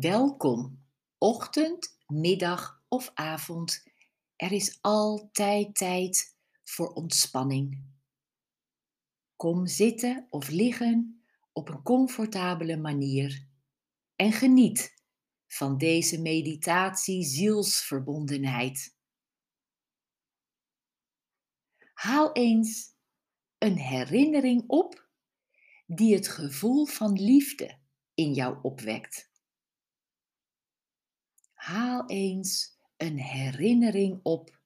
Welkom, ochtend, middag of avond. Er is altijd tijd voor ontspanning. Kom zitten of liggen op een comfortabele manier en geniet van deze meditatie zielsverbondenheid. Haal eens een herinnering op die het gevoel van liefde in jou opwekt. Haal eens een herinnering op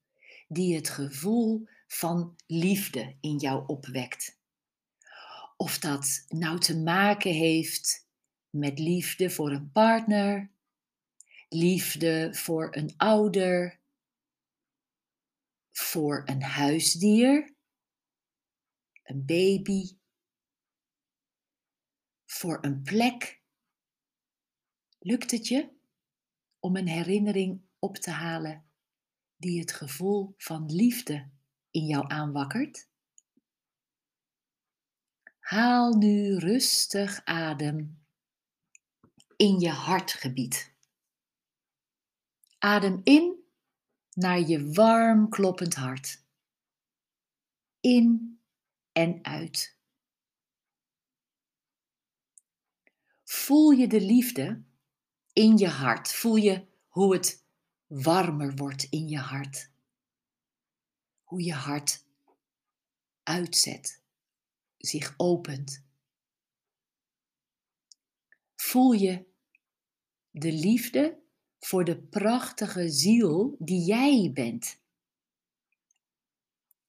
die het gevoel van liefde in jou opwekt. Of dat nou te maken heeft met liefde voor een partner, liefde voor een ouder, voor een huisdier, een baby, voor een plek. Lukt het je om een herinnering op te halen die het gevoel van liefde in jou aanwakkert? Haal nu rustig adem in je hartgebied. Adem in naar je warm kloppend hart. In en uit. Voel je de liefde in je hart? Voel je hoe het warmer wordt in je hart? Hoe je hart uitzet, zich opent. Voel je de liefde voor de prachtige ziel die jij bent.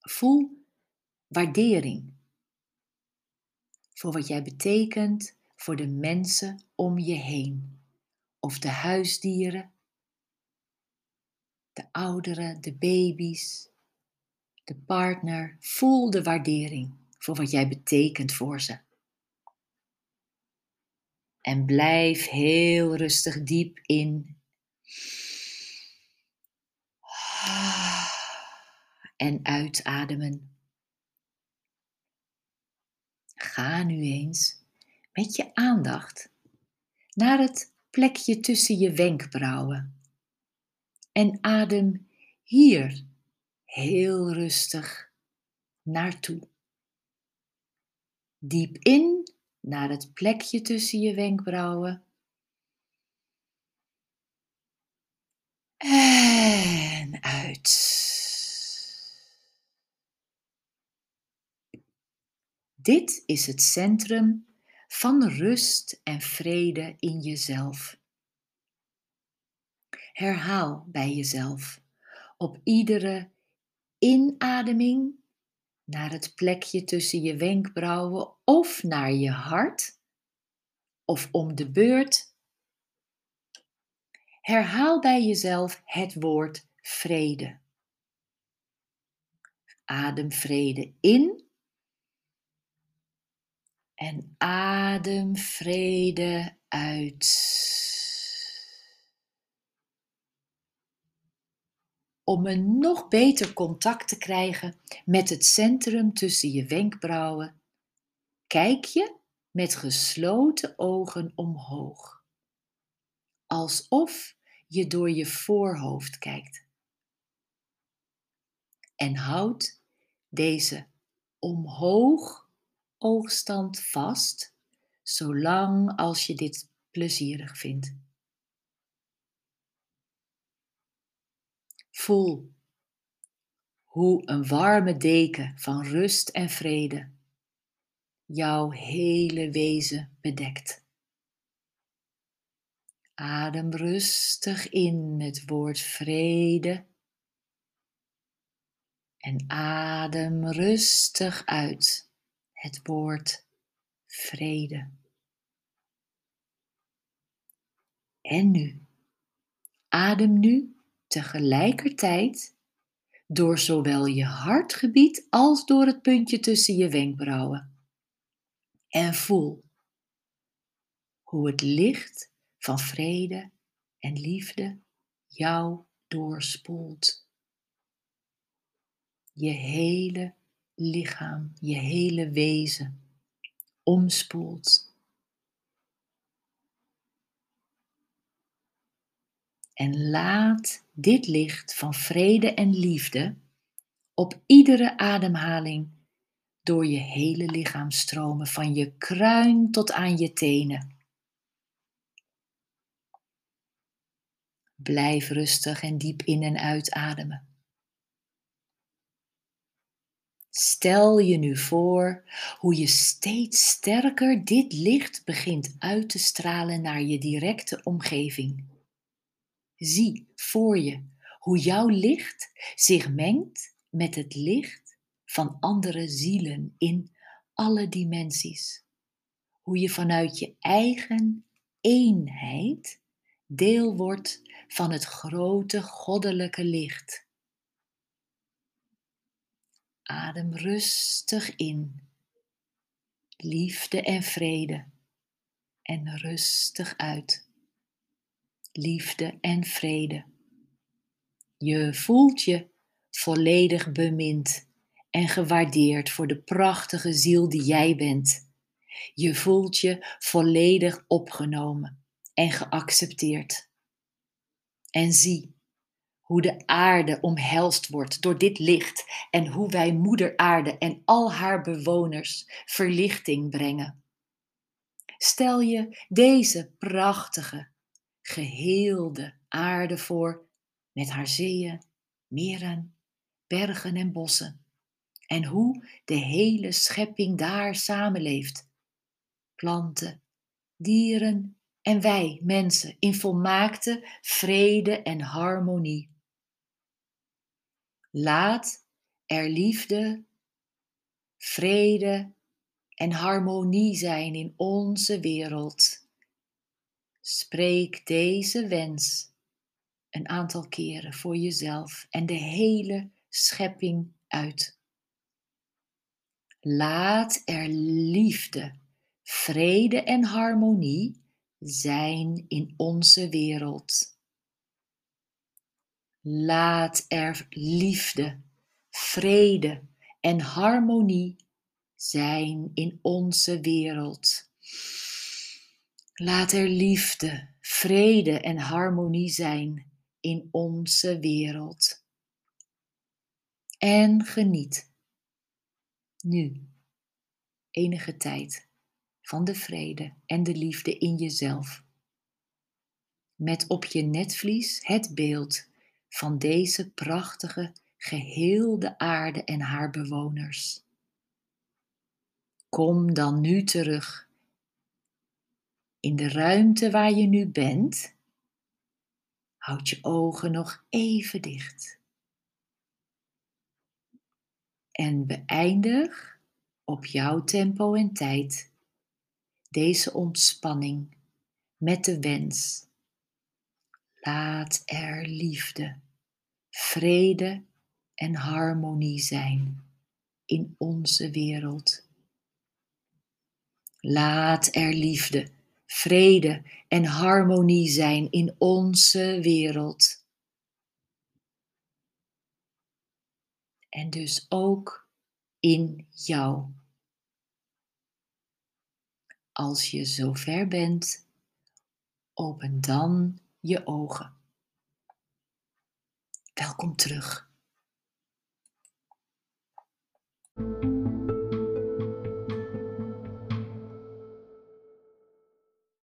Voel waardering voor wat jij betekent voor de mensen om je heen, of de huisdieren, de ouderen, de baby's, de partner. Voel de waardering voor wat jij betekent voor ze. En blijf heel rustig diep in en uitademen. Ga nu eens met je aandacht naar het plekje tussen je wenkbrauwen en adem hier heel rustig naartoe. Diep in naar het plekje tussen je wenkbrauwen En uit. Dit is het centrum van rust en vrede in jezelf. Herhaal bij jezelf op iedere inademing naar het plekje tussen je wenkbrauwen of naar je hart of om de beurt Herhaal bij jezelf het woord vrede. Adem vrede in. En adem vrede uit. Om een nog beter contact te krijgen met het centrum tussen je wenkbrauwen, kijk je met gesloten ogen omhoog alsof je door je voorhoofd kijkt. En houd deze omhoog oogstand vast, zolang als je dit plezierig vindt. Voel hoe een warme deken van rust en vrede jouw hele wezen bedekt. Adem rustig in het woord vrede. En adem rustig uit het woord vrede. En nu, adem nu tegelijkertijd door zowel je hartgebied als door het puntje tussen je wenkbrauwen. En voel hoe het licht van vrede en liefde jou doorspoelt. Je hele lichaam, je hele wezen omspoelt. En laat dit licht van vrede en liefde op iedere ademhaling door je hele lichaam stromen, van je kruin tot aan je tenen. Blijf rustig en diep in en uitademen. Stel je nu voor hoe je steeds sterker dit licht begint uit te stralen naar je directe omgeving. Zie voor je hoe jouw licht zich mengt met het licht van andere zielen in alle dimensies. Hoe je vanuit je eigen eenheid deel wordt van het grote goddelijke licht. Adem rustig in. Liefde en vrede. En rustig uit. Liefde en vrede. Je voelt je volledig bemind en gewaardeerd voor de prachtige ziel die jij bent. Je voelt je volledig opgenomen en geaccepteerd. En zie hoe de aarde omhelst wordt door dit licht en hoe wij Moeder Aarde en al haar bewoners verlichting brengen. Stel je deze prachtige, geheelde aarde voor met haar zeeën, meren, bergen en bossen en hoe de hele schepping daar samenleeft. Planten, dieren en wij, mensen, in volmaakte vrede en harmonie. Laat er liefde, vrede en harmonie zijn in onze wereld. Spreek deze wens een aantal keren voor jezelf en de hele schepping uit. Laat er liefde, vrede en harmonie zijn in onze wereld. Laat er liefde, vrede en harmonie zijn in onze wereld. Laat er liefde, vrede en harmonie zijn in onze wereld. En geniet nu enige tijd van de vrede en de liefde in jezelf. Met op je netvlies het beeld van deze prachtige, geheelde aarde en haar bewoners. Kom dan nu terug in de ruimte waar je nu bent. Houd je ogen nog even dicht. En beëindig op jouw tempo en tijd deze ontspanning met de wens. Laat er liefde, vrede en harmonie zijn in onze wereld. Laat er liefde, vrede en harmonie zijn in onze wereld. En dus ook in jou. Als je zover bent, open dan je ogen. Welkom terug.